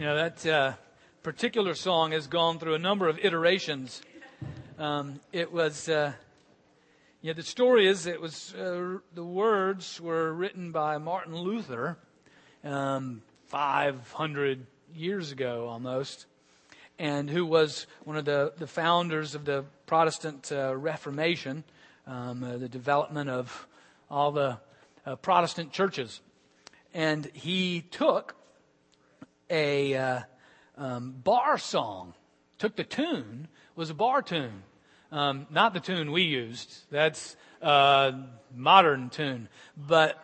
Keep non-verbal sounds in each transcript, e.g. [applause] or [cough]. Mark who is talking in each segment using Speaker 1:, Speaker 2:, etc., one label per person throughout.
Speaker 1: You know, that uh, particular song has gone through a number of iterations. Um, it was, uh, yeah, the story is it was, uh, the words were written by Martin Luther um, 500 years ago almost, and who was one of the, the founders of the Protestant uh, Reformation, um, uh, the development of all the uh, Protestant churches. And he took a uh, um, bar song, took the tune, was a bar tune. Um, not the tune we used. That's a modern tune. But,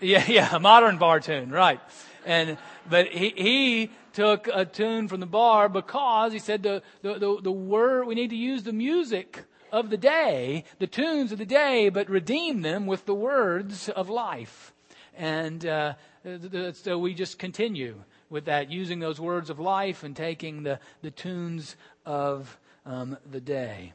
Speaker 1: yeah, [laughs] yeah, a modern bar tune, right. And, but he, he took a tune from the bar because he said the, the, the, the word, we need to use the music of the day, the tunes of the day, but redeem them with the words of life. And uh, so we just continue with that, using those words of life and taking the, the tunes of um, the day.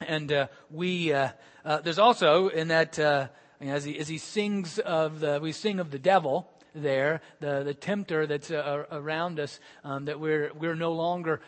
Speaker 1: And uh, we, uh, uh, there's also in that, uh, as, he, as he sings of the, we sing of the devil, there, the, the tempter that's uh, around us um, that we're, we're no longer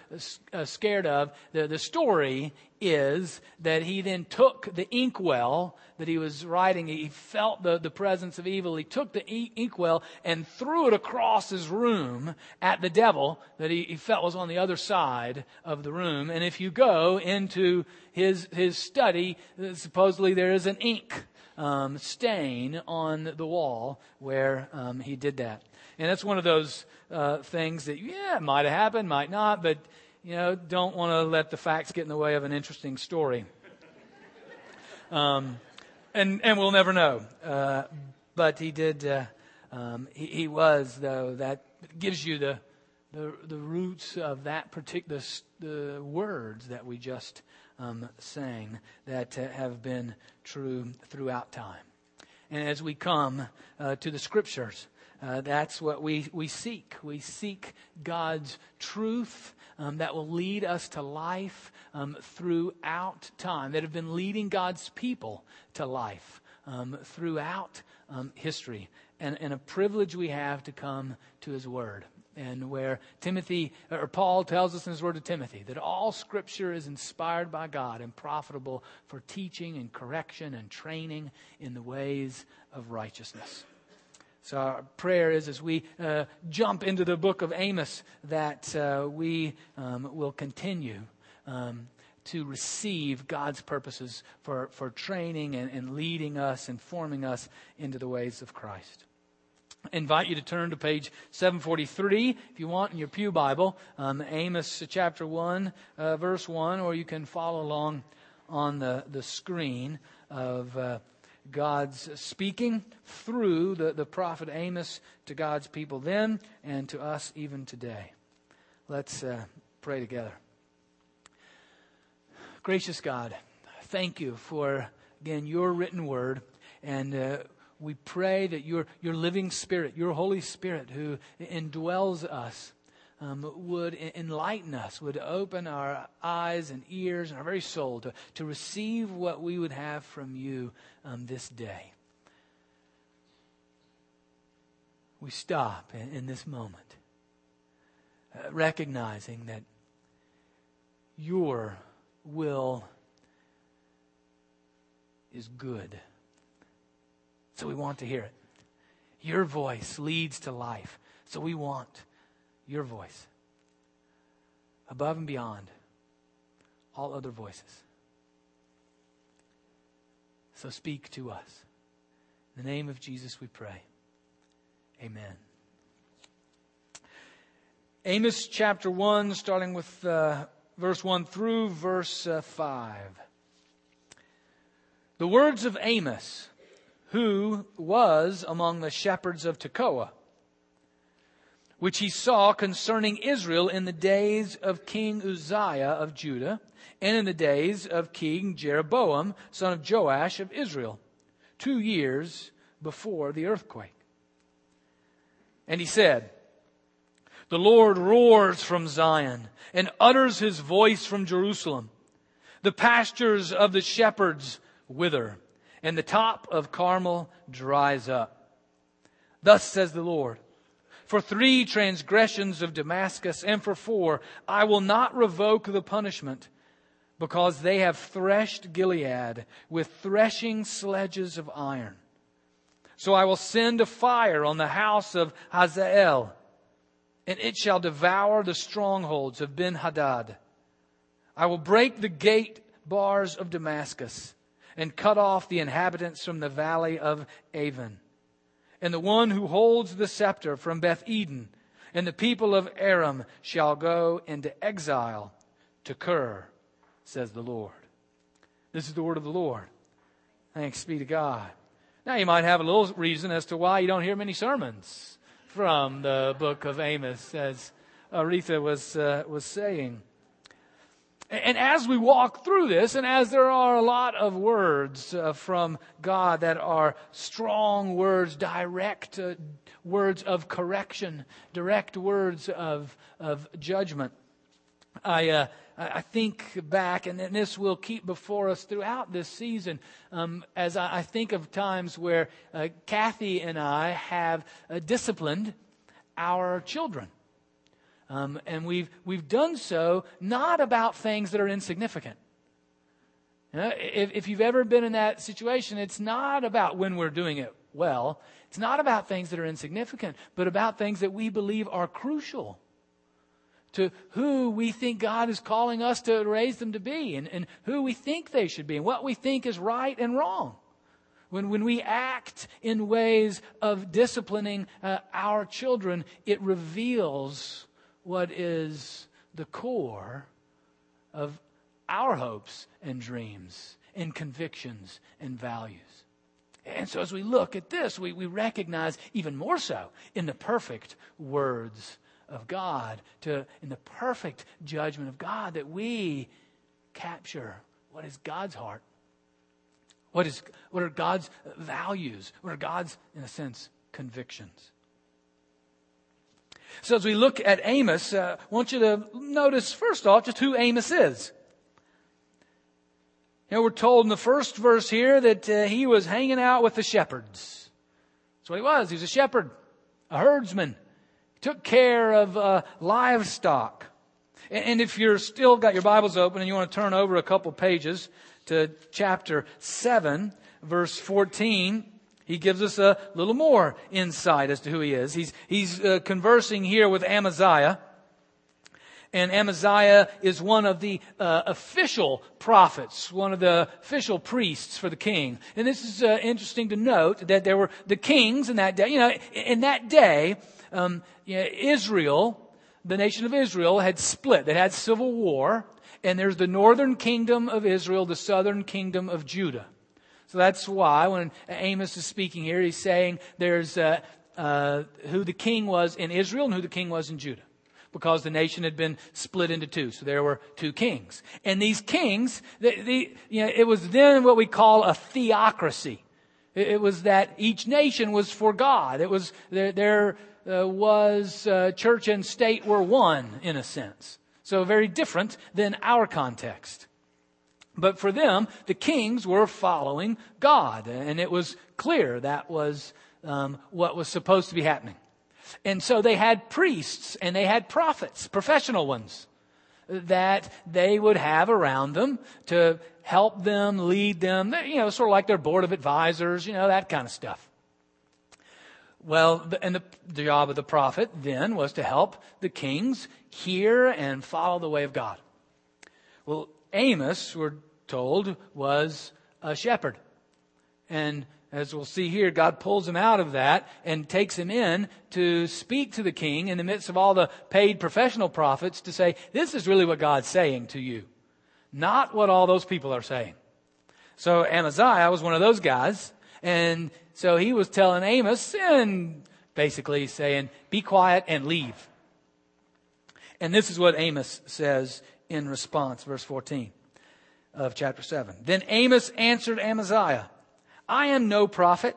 Speaker 1: uh, scared of. The, the story is that he then took the inkwell that he was writing. He felt the, the presence of evil. He took the inkwell and threw it across his room at the devil that he, he felt was on the other side of the room. And if you go into his, his study, supposedly there is an ink um, stain on the wall where um, he did that. And that's one of those uh, things that, yeah, might have happened, might not, but, you know, don't want to let the facts get in the way of an interesting story. Um, and, and we'll never know. Uh, but he did, uh, um, he, he, was, though, that gives you the, the, the roots of that particular, the words that we just um, sang that uh, have been true throughout time. And as we come uh, to the scriptures, uh, that's what we, we seek. We seek God's truth um, that will lead us to life um, throughout time, that have been leading God's people to life um, throughout um, history. And, and a privilege we have to come to His Word and where Timothy or Paul tells us in his word to Timothy that all scripture is inspired by God and profitable for teaching and correction and training in the ways of righteousness. So our prayer is as we uh, jump into the book of Amos that uh, we um, will continue um, to receive God's purposes for, for training and, and leading us and forming us into the ways of Christ. I invite you to turn to page 743 if you want in your Pew Bible, um, Amos chapter 1, uh, verse 1, or you can follow along on the, the screen of uh, God's speaking through the, the prophet Amos to God's people then and to us even today. Let's uh, pray together. Gracious God, thank you for, again, your written word and uh, we pray that your, your living spirit, your Holy Spirit who indwells us, um, would enlighten us, would open our eyes and ears and our very soul to, to receive what we would have from you um, this day. We stop in, in this moment, uh, recognizing that your will is good. So we want to hear it. Your voice leads to life. So we want your voice above and beyond all other voices. So speak to us. In the name of Jesus we pray. Amen. Amos chapter 1, starting with uh, verse 1 through verse uh, 5. The words of Amos who was among the shepherds of Tekoa, which he saw concerning Israel in the days of King Uzziah of Judah, and in the days of King Jeroboam, son of Joash of Israel, two years before the earthquake. And he said, The Lord roars from Zion and utters his voice from Jerusalem. The pastures of the shepherds wither and the top of Carmel dries up. Thus says the Lord, for three transgressions of Damascus, and for four, I will not revoke the punishment, because they have threshed Gilead with threshing sledges of iron. So I will send a fire on the house of Hazael, and it shall devour the strongholds of Ben Hadad. I will break the gate bars of Damascus and cut off the inhabitants from the valley of Aven. And the one who holds the scepter from Beth Eden and the people of Aram shall go into exile to Kir, says the Lord. This is the word of the Lord. Thanks be to God. Now you might have a little reason as to why you don't hear many sermons from the book of Amos, as Aretha was, uh, was saying. And as we walk through this, and as there are a lot of words uh, from God that are strong words, direct uh, words of correction, direct words of, of judgment, I, uh, I think back, and this will keep before us throughout this season, um, as I, I, think of times where uh, Kathy and I have uh, disciplined our children. Um, and we've, we've done so not about things that are insignificant. You know, if, if you've ever been in that situation, it's not about when we're doing it well. It's not about things that are insignificant, but about things that we believe are crucial to who we think God is calling us to raise them to be and, and who we think they should be and what we think is right and wrong. When, when we act in ways of disciplining uh, our children, it reveals what is the core of our hopes and dreams and convictions and values. And so as we look at this, we, we recognize even more so in the perfect words of God, to in the perfect judgment of God, that we capture what is God's heart. What is what are God's values? What are God's, in a sense, convictions? So as we look at Amos, uh, I want you to notice first off just who Amos is. You know, we're told in the first verse here that uh, he was hanging out with the shepherds. That's what he was. He was a shepherd, a herdsman. He took care of uh, livestock. And, and if you're still got your Bibles open and you want to turn over a couple pages to chapter 7, verse 14, he gives us a little more insight as to who he is. He's, he's uh, conversing here with Amaziah. And Amaziah is one of the uh, official prophets, one of the official priests for the king. And this is uh, interesting to note that there were the kings in that day. You know, in that day, um, you know, Israel, the nation of Israel, had split. They had civil war, and there's the northern kingdom of Israel, the southern kingdom of Judah. So that's why when Amos is speaking here, he's saying there's uh, uh, who the king was in Israel and who the king was in Judah. Because the nation had been split into two. So there were two kings. And these kings, the, the, you know, it was then what we call a theocracy. It, it was that each nation was for God. It was, there, there uh, was uh, church and state were one, in a sense. So very different than our context. But for them, the kings were following God, and it was clear that was um, what was supposed to be happening. And so they had priests and they had prophets, professional ones, that they would have around them to help them, lead them, you know, sort of like their board of advisors, you know, that kind of stuff. Well, and the, the job of the prophet then was to help the kings hear and follow the way of God. Well, Amos, we're told, was a shepherd. And as we'll see here, God pulls him out of that and takes him in to speak to the king in the midst of all the paid professional prophets to say, this is really what God's saying to you, not what all those people are saying. So Amaziah was one of those guys, and so he was telling Amos and basically saying, be quiet and leave. And this is what Amos says in response, verse 14 of chapter 7. Then Amos answered Amaziah, I am no prophet,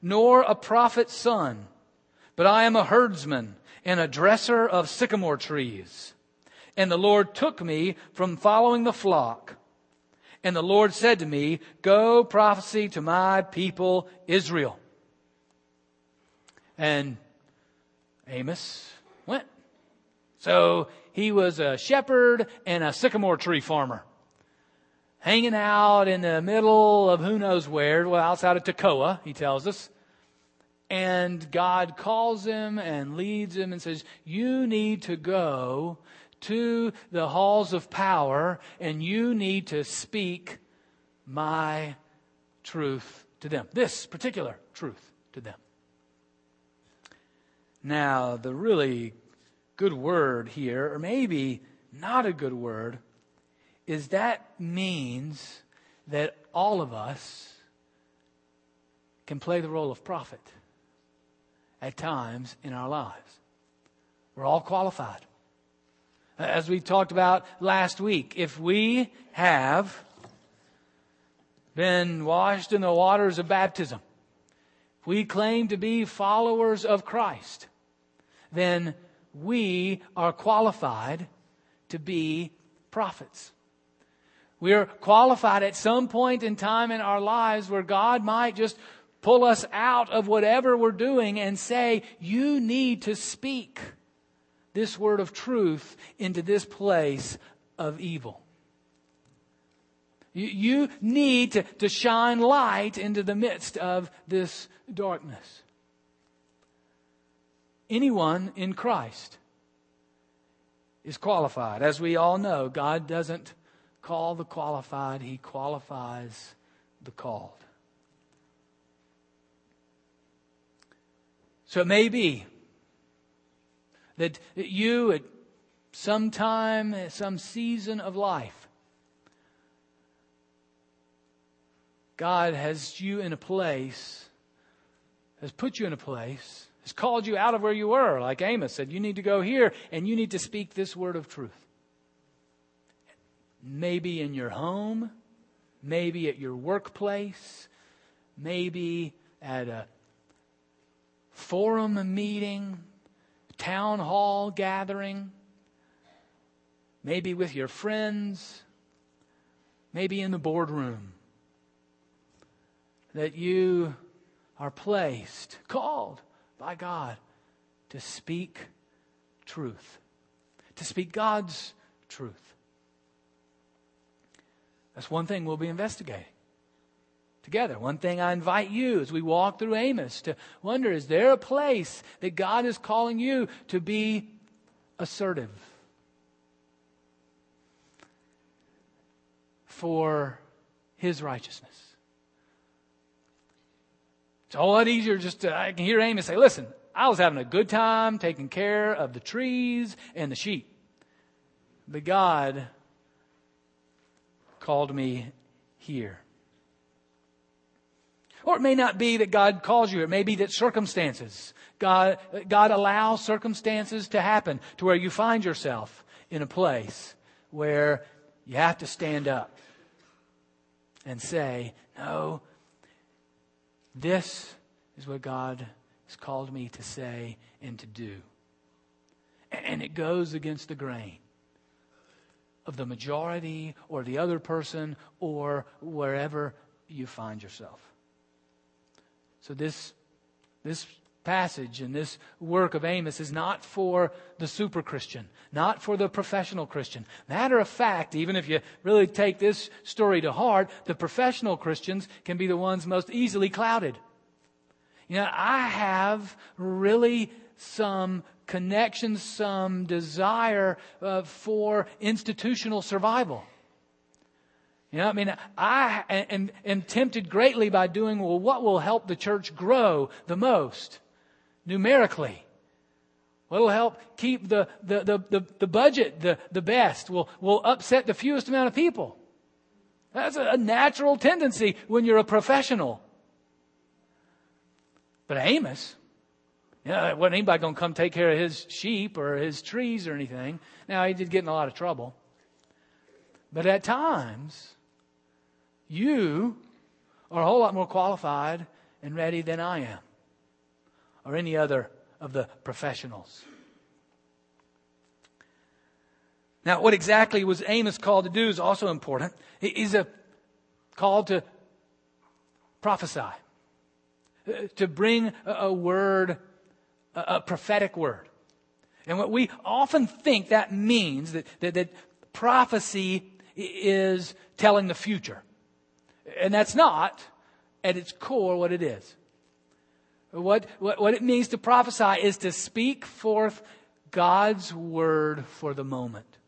Speaker 1: nor a prophet's son, but I am a herdsman and a dresser of sycamore trees. And the Lord took me from following the flock. And the Lord said to me, Go prophesy to my people Israel. And Amos went. So he was a shepherd and a sycamore tree farmer. Hanging out in the middle of who knows where, well, outside of Tekoa, he tells us. And God calls him and leads him and says, You need to go to the halls of power and you need to speak my truth to them. This particular truth to them. Now, the really good word here, or maybe not a good word, is that means that all of us can play the role of prophet at times in our lives. We're all qualified. As we talked about last week, if we have been washed in the waters of baptism, if we claim to be followers of Christ, then we are qualified to be prophets. We are qualified at some point in time in our lives where God might just pull us out of whatever we're doing and say, you need to speak this word of truth into this place of evil. You, you need to, to shine light into the midst of this darkness. Anyone in Christ is qualified. As we all know, God doesn't call the qualified, He qualifies the called. So it may be that you at some time, some season of life, God has you in a place, has put you in a place, has called you out of where you were. Like Amos said, you need to go here and you need to speak this word of truth. Maybe in your home, maybe at your workplace, maybe at a forum meeting, town hall gathering, maybe with your friends, maybe in the boardroom, that you are placed, called by God to speak truth, to speak God's truth. That's one thing we'll be investigating together. One thing I invite you as we walk through Amos to wonder is there a place that God is calling you to be assertive for his righteousness? It's a whole lot easier just to, I can hear Amos say, listen, I was having a good time taking care of the trees and the sheep. But God called me here. Or it may not be that God calls you. It may be that circumstances, God, God allows circumstances to happen to where you find yourself in a place where you have to stand up and say, no, this is what God has called me to say and to do. And it goes against the grain of the majority or the other person or wherever you find yourself. So this, this passage and this work of Amos is not for the super Christian, not for the professional Christian. Matter of fact, even if you really take this story to heart, the professional Christians can be the ones most easily clouded. You know, I have really some connection, some desire uh, for institutional survival. You know, I mean, I am, am tempted greatly by doing, well, what will help the church grow the most numerically? What will help keep the, the, the, the, the budget the, the best? Will, will upset the fewest amount of people. That's a, a natural tendency when you're a professional. But Amos, know, wasn't anybody going to come take care of his sheep or his trees or anything. Now, he did get in a lot of trouble. But at times, you are a whole lot more qualified and ready than I am, or any other of the professionals. Now, what exactly was Amos called to do is also important. He's a called to prophesy, uh, to bring a word a, prophetic word. And what we often think that means that, that, that prophecy is telling the future. And that's not at its core what it is. What, what, what it means to prophesy is to speak forth God's word for the moment.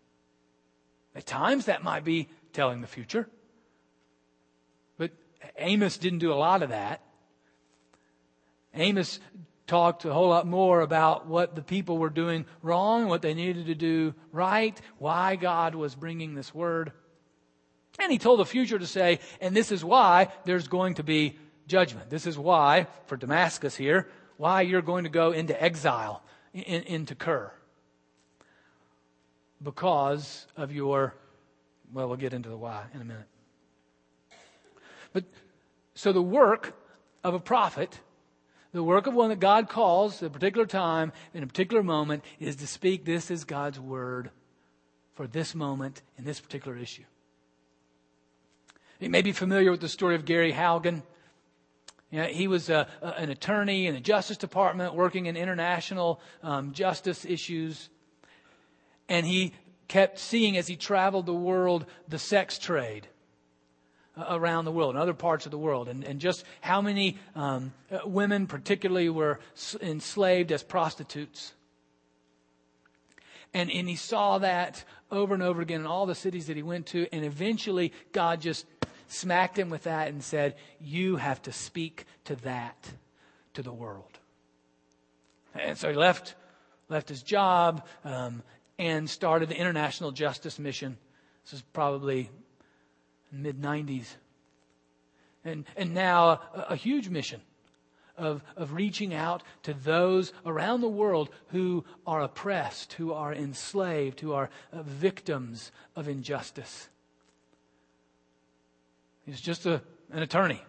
Speaker 1: At times that might be telling the future. But Amos didn't do a lot of that. Amos talked a whole lot more about what the people were doing wrong, what they needed to do right, why God was bringing this word. And he told the future to say, and this is why there's going to be judgment. This is why, for Damascus here, why you're going to go into exile, in, into Kir. Because of your, well, we'll get into the why in a minute. But, so the work of a prophet the work of one that God calls at a particular time, in a particular moment, is to speak this is God's word for this moment in this particular issue. You may be familiar with the story of Gary Haugen. You know, he was a, a, an attorney in the Justice Department working in international um, justice issues. And he kept seeing as he traveled the world the sex trade around the world, in other parts of the world, and, and just how many um, women, particularly, were enslaved as prostitutes. And, and he saw that over and over again in all the cities that he went to, and eventually God just smacked him with that and said, You have to speak to that to the world. And so he left, left his job um, and started the International Justice Mission. This is probably mid 90s. And, and now a, a huge mission of, of reaching out to those around the world who are oppressed, who are enslaved, who are uh, victims of injustice. He's just a, an attorney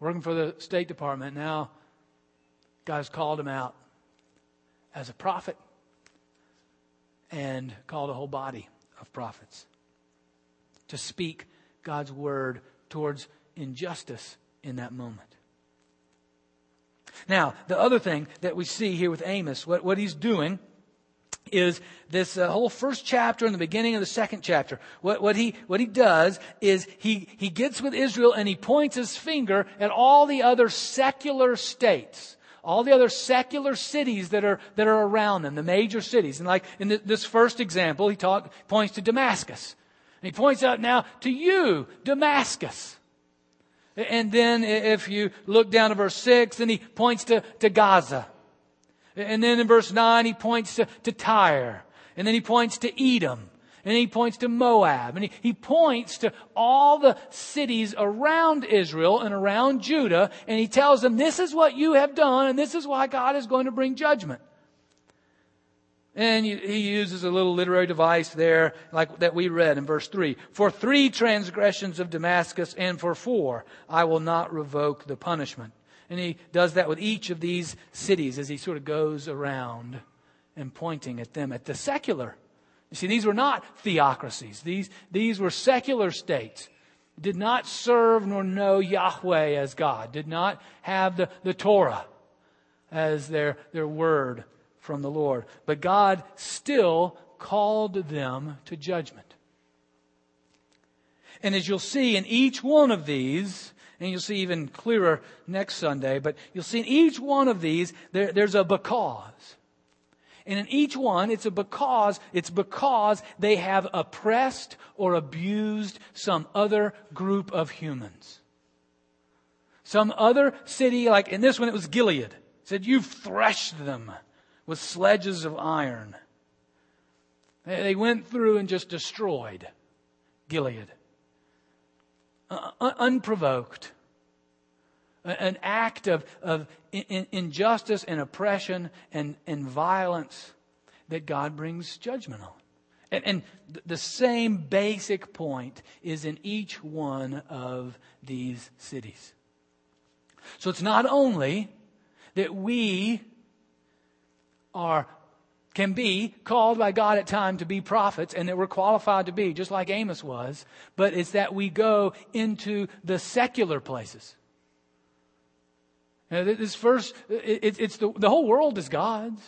Speaker 1: working for the State Department. Now, God's called him out as a prophet and called a whole body of prophets to speak God's word towards injustice in that moment. Now, the other thing that we see here with Amos, what, what he's doing is this uh, whole first chapter and the beginning of the second chapter. What, what, he, what he does is he, he gets with Israel and he points his finger at all the other secular states. All the other secular cities that are, that are around them, the major cities. And like in this first example, he talk, points to Damascus. And he points out now to you, Damascus. And then if you look down to verse 6, then he points to, to Gaza. And then in verse 9, he points to, to Tyre. And then he points to Edom. And he points to Moab. And he, he points to all the cities around Israel and around Judah. And he tells them, this is what you have done, and this is why God is going to bring judgment. And he uses a little literary device there, like that we read in verse 3. For three transgressions of Damascus, and for four, I will not revoke the punishment. And he does that with each of these cities as he sort of goes around and pointing at them, at the secular. You see, these were not theocracies. These, these were secular states. Did not serve nor know Yahweh as God. Did not have the, the Torah as their, their word from the Lord. But God still called them to judgment. And as you'll see in each one of these, and you'll see even clearer next Sunday, but you'll see in each one of these, there, there's a because. And in each one, it's a because, it's because they have oppressed or abused some other group of humans. Some other city, like in this one, it was Gilead, said, You've threshed them with sledges of iron. They went through and just destroyed Gilead. Uh, unprovoked. An act of, of injustice and oppression and, and violence that God brings judgment on. And, and the same basic point is in each one of these cities. So it's not only that we are can be called by God at time to be prophets and that we're qualified to be, just like Amos was, but it's that we go into the secular places. Know, this first, it, it's the, the whole world is God's.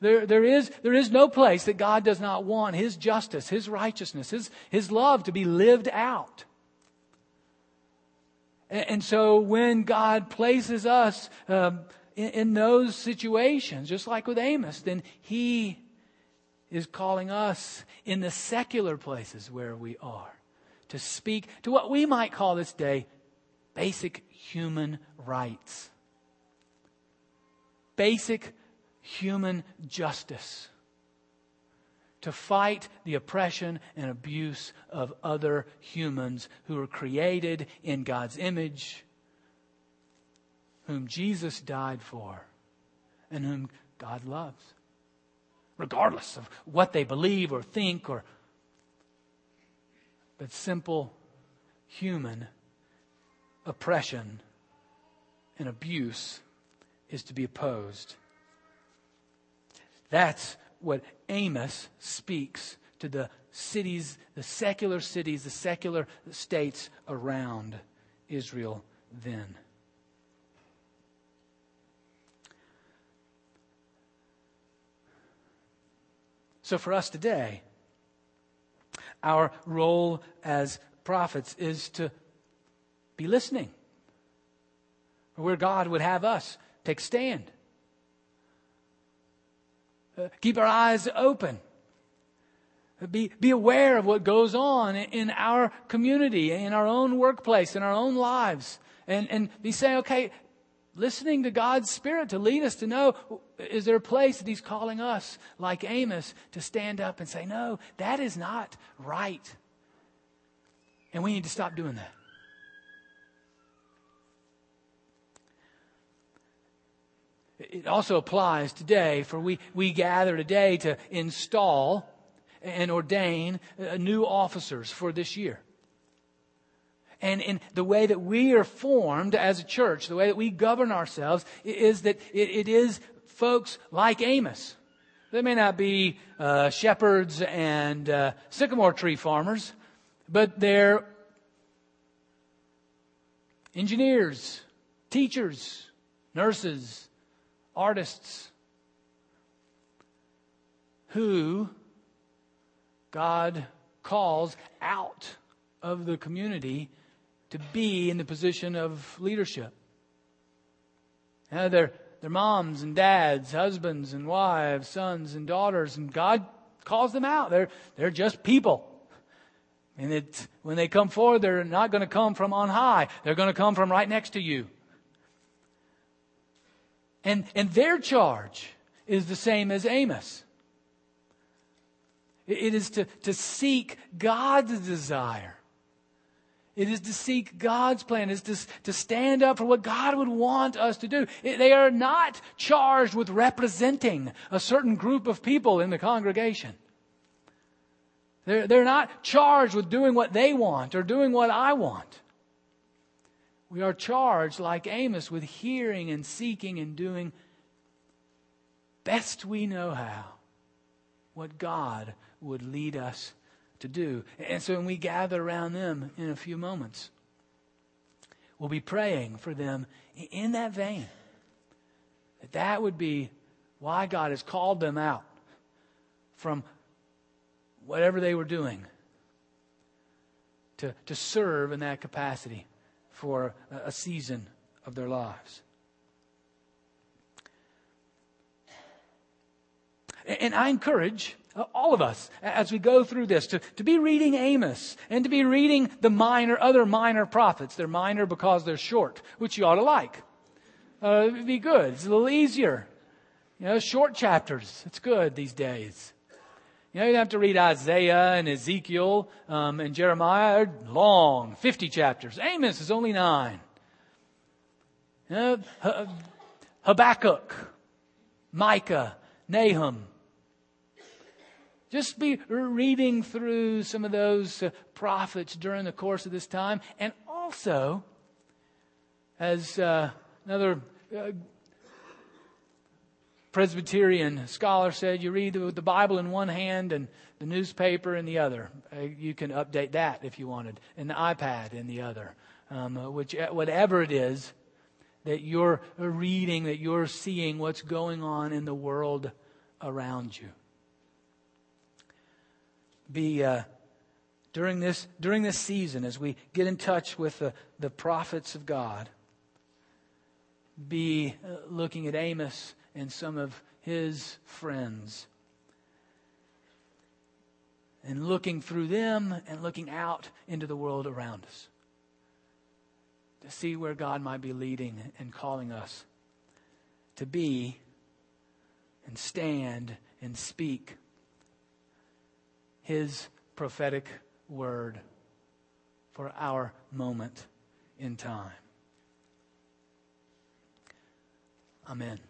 Speaker 1: There, there, is, there is no place that God does not want His justice, His righteousness, His, His love to be lived out. And, and so when God places us um, in, in those situations, just like with Amos, then He is calling us in the secular places where we are to speak to what we might call this day basic human rights. Basic human justice. To fight the oppression and abuse of other humans who are created in God's image, whom Jesus died for, and whom God loves. Regardless of what they believe or think or but simple human oppression and abuse is to be opposed. That's what Amos speaks to the cities, the secular cities, the secular states around Israel then. So for us today, our role as prophets is to be listening. Where God would have us take stand. Uh, keep our eyes open. Be, be aware of what goes on in our community, in our own workplace, in our own lives. And, and be saying, okay, listening to God's Spirit to lead us to know, is there a place that He's calling us, like Amos, to stand up and say, no, that is not right. And we need to stop doing that. It also applies today, for we, we gather today to install and ordain uh, new officers for this year. And in the way that we are formed as a church, the way that we govern ourselves, is that it, it is folks like Amos. They may not be uh, shepherds and uh, sycamore tree farmers, but they're engineers, teachers, nurses, artists who God calls out of the community to be in the position of leadership. they're, they're moms and dads, husbands and wives, sons and daughters, and God calls them out. They're, they're just people. And it, when they come forward, they're not going to come from on high. They're going to come from right next to you. And, and their charge is the same as Amos. It is to, to seek God's desire. It is to seek God's plan. It is to, to stand up for what God would want us to do. It, they are not charged with representing a certain group of people in the congregation. They're, they're not charged with doing what they want or doing what I want. We are charged, like Amos, with hearing and seeking and doing best we know how what God would lead us to do. And so when we gather around them in a few moments, we'll be praying for them in that vein. That that would be why God has called them out from whatever they were doing to, to serve in that capacity for a season of their lives. And I encourage all of us as we go through this to, to be reading Amos and to be reading the minor, other minor prophets. They're minor because they're short, which you ought to like. Uh, it'd be good. It's a little easier. You know, short chapters. It's good these days. You know, you have to read Isaiah and Ezekiel um, and Jeremiah. They're long, 50 chapters. Amos is only nine. You know, Habakkuk, Micah, Nahum. Just be reading through some of those uh, prophets during the course of this time. And also, as uh, another uh, Presbyterian scholar said, you read the Bible in one hand and the newspaper in the other. Uh, you can update that if you wanted, and the iPad in the other. Um, which, whatever it is, that you're reading, that you're seeing what's going on in the world around you. Be uh, during this during this season as we get in touch with the, the prophets of God. Be uh, looking at Amos and some of his friends and looking through them and looking out into the world around us to see where God might be leading and calling us to be and stand and speak His prophetic word for our moment in time. Amen.